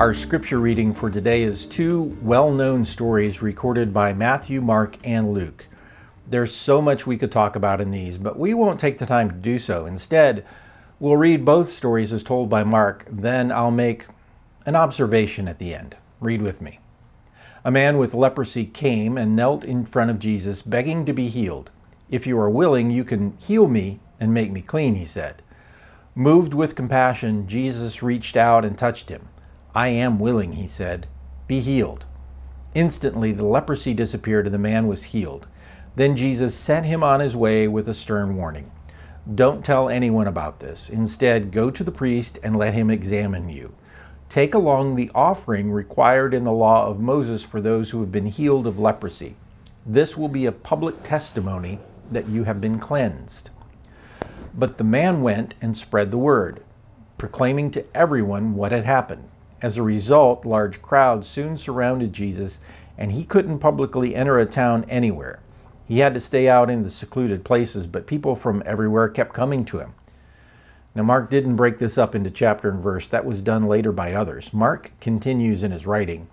Our scripture reading for today is two well known stories recorded by Matthew, Mark, and Luke. There's so much we could talk about in these, but we won't take the time to do so. Instead, we'll read both stories as told by Mark, then I'll make an observation at the end. Read with me. A man with leprosy came and knelt in front of Jesus, begging to be healed. If you are willing, you can heal me and make me clean, he said. Moved with compassion, Jesus reached out and touched him. I am willing, he said. Be healed. Instantly, the leprosy disappeared and the man was healed. Then Jesus sent him on his way with a stern warning Don't tell anyone about this. Instead, go to the priest and let him examine you. Take along the offering required in the law of Moses for those who have been healed of leprosy. This will be a public testimony that you have been cleansed. But the man went and spread the word, proclaiming to everyone what had happened. As a result, large crowds soon surrounded Jesus, and he couldn't publicly enter a town anywhere. He had to stay out in the secluded places, but people from everywhere kept coming to him. Now, Mark didn't break this up into chapter and verse, that was done later by others. Mark continues in his writing.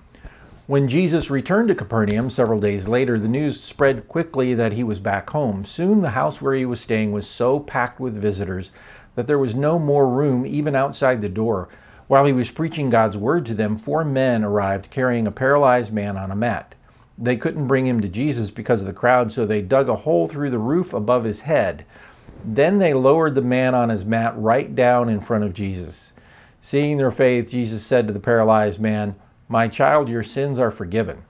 When Jesus returned to Capernaum several days later, the news spread quickly that he was back home. Soon the house where he was staying was so packed with visitors that there was no more room even outside the door. While he was preaching God's word to them, four men arrived carrying a paralyzed man on a mat. They couldn't bring him to Jesus because of the crowd, so they dug a hole through the roof above his head. Then they lowered the man on his mat right down in front of Jesus. Seeing their faith, Jesus said to the paralyzed man, My child, your sins are forgiven.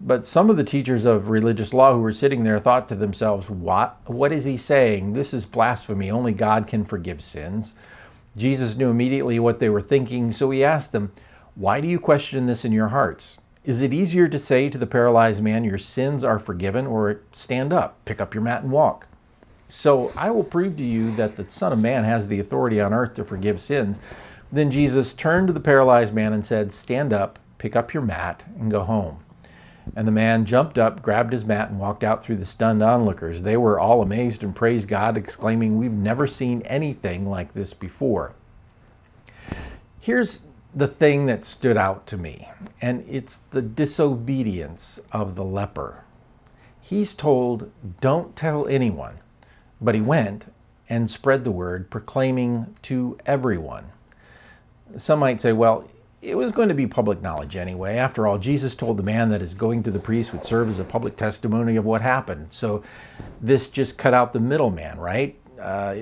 But some of the teachers of religious law who were sitting there thought to themselves, What? What is he saying? This is blasphemy. Only God can forgive sins. Jesus knew immediately what they were thinking, so he asked them, Why do you question this in your hearts? Is it easier to say to the paralyzed man, Your sins are forgiven, or stand up, pick up your mat, and walk? So I will prove to you that the Son of Man has the authority on earth to forgive sins. Then Jesus turned to the paralyzed man and said, Stand up, pick up your mat, and go home. And the man jumped up, grabbed his mat, and walked out through the stunned onlookers. They were all amazed and praised God, exclaiming, We've never seen anything like this before. Here's the thing that stood out to me, and it's the disobedience of the leper. He's told, Don't tell anyone. But he went and spread the word, proclaiming to everyone. Some might say, well, it was going to be public knowledge anyway. After all, Jesus told the man that his going to the priest would serve as a public testimony of what happened. So this just cut out the middleman, right? Uh,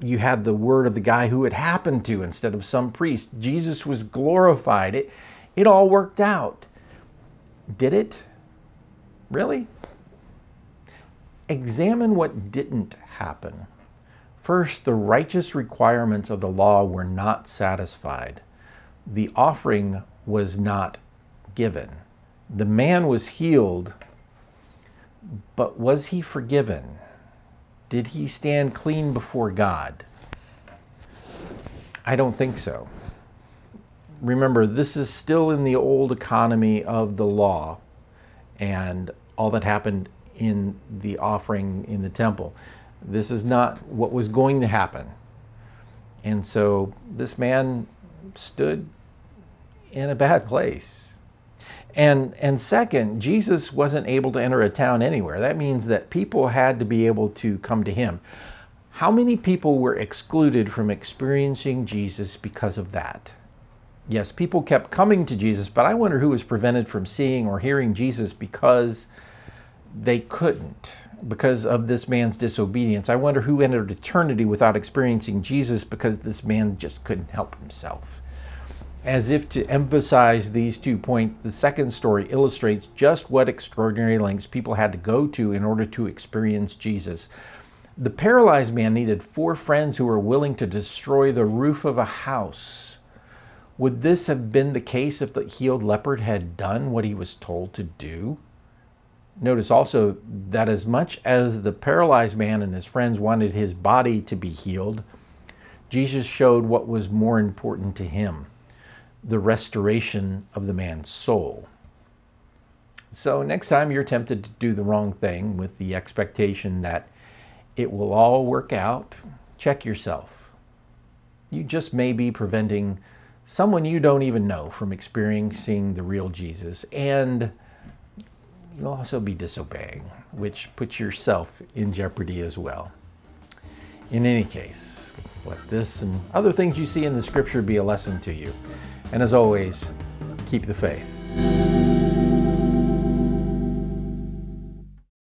you had the word of the guy who it happened to instead of some priest. Jesus was glorified. It, it all worked out. Did it? Really? Examine what didn't happen. First, the righteous requirements of the law were not satisfied the offering was not given. The man was healed, but was he forgiven? Did he stand clean before God? I don't think so. Remember, this is still in the old economy of the law and all that happened in the offering in the temple. This is not what was going to happen. And so this man stood in a bad place. And, and second, Jesus wasn't able to enter a town anywhere. That means that people had to be able to come to him. How many people were excluded from experiencing Jesus because of that? Yes, people kept coming to Jesus, but I wonder who was prevented from seeing or hearing Jesus because they couldn't, because of this man's disobedience. I wonder who entered eternity without experiencing Jesus because this man just couldn't help himself. As if to emphasize these two points, the second story illustrates just what extraordinary lengths people had to go to in order to experience Jesus. The paralyzed man needed four friends who were willing to destroy the roof of a house. Would this have been the case if the healed leopard had done what he was told to do? Notice also that as much as the paralyzed man and his friends wanted his body to be healed, Jesus showed what was more important to him the restoration of the man's soul. So, next time you're tempted to do the wrong thing with the expectation that it will all work out, check yourself. You just may be preventing someone you don't even know from experiencing the real Jesus. And you'll also be disobeying, which puts yourself in jeopardy as well. In any case, let this and other things you see in the scripture be a lesson to you. And as always, keep the faith.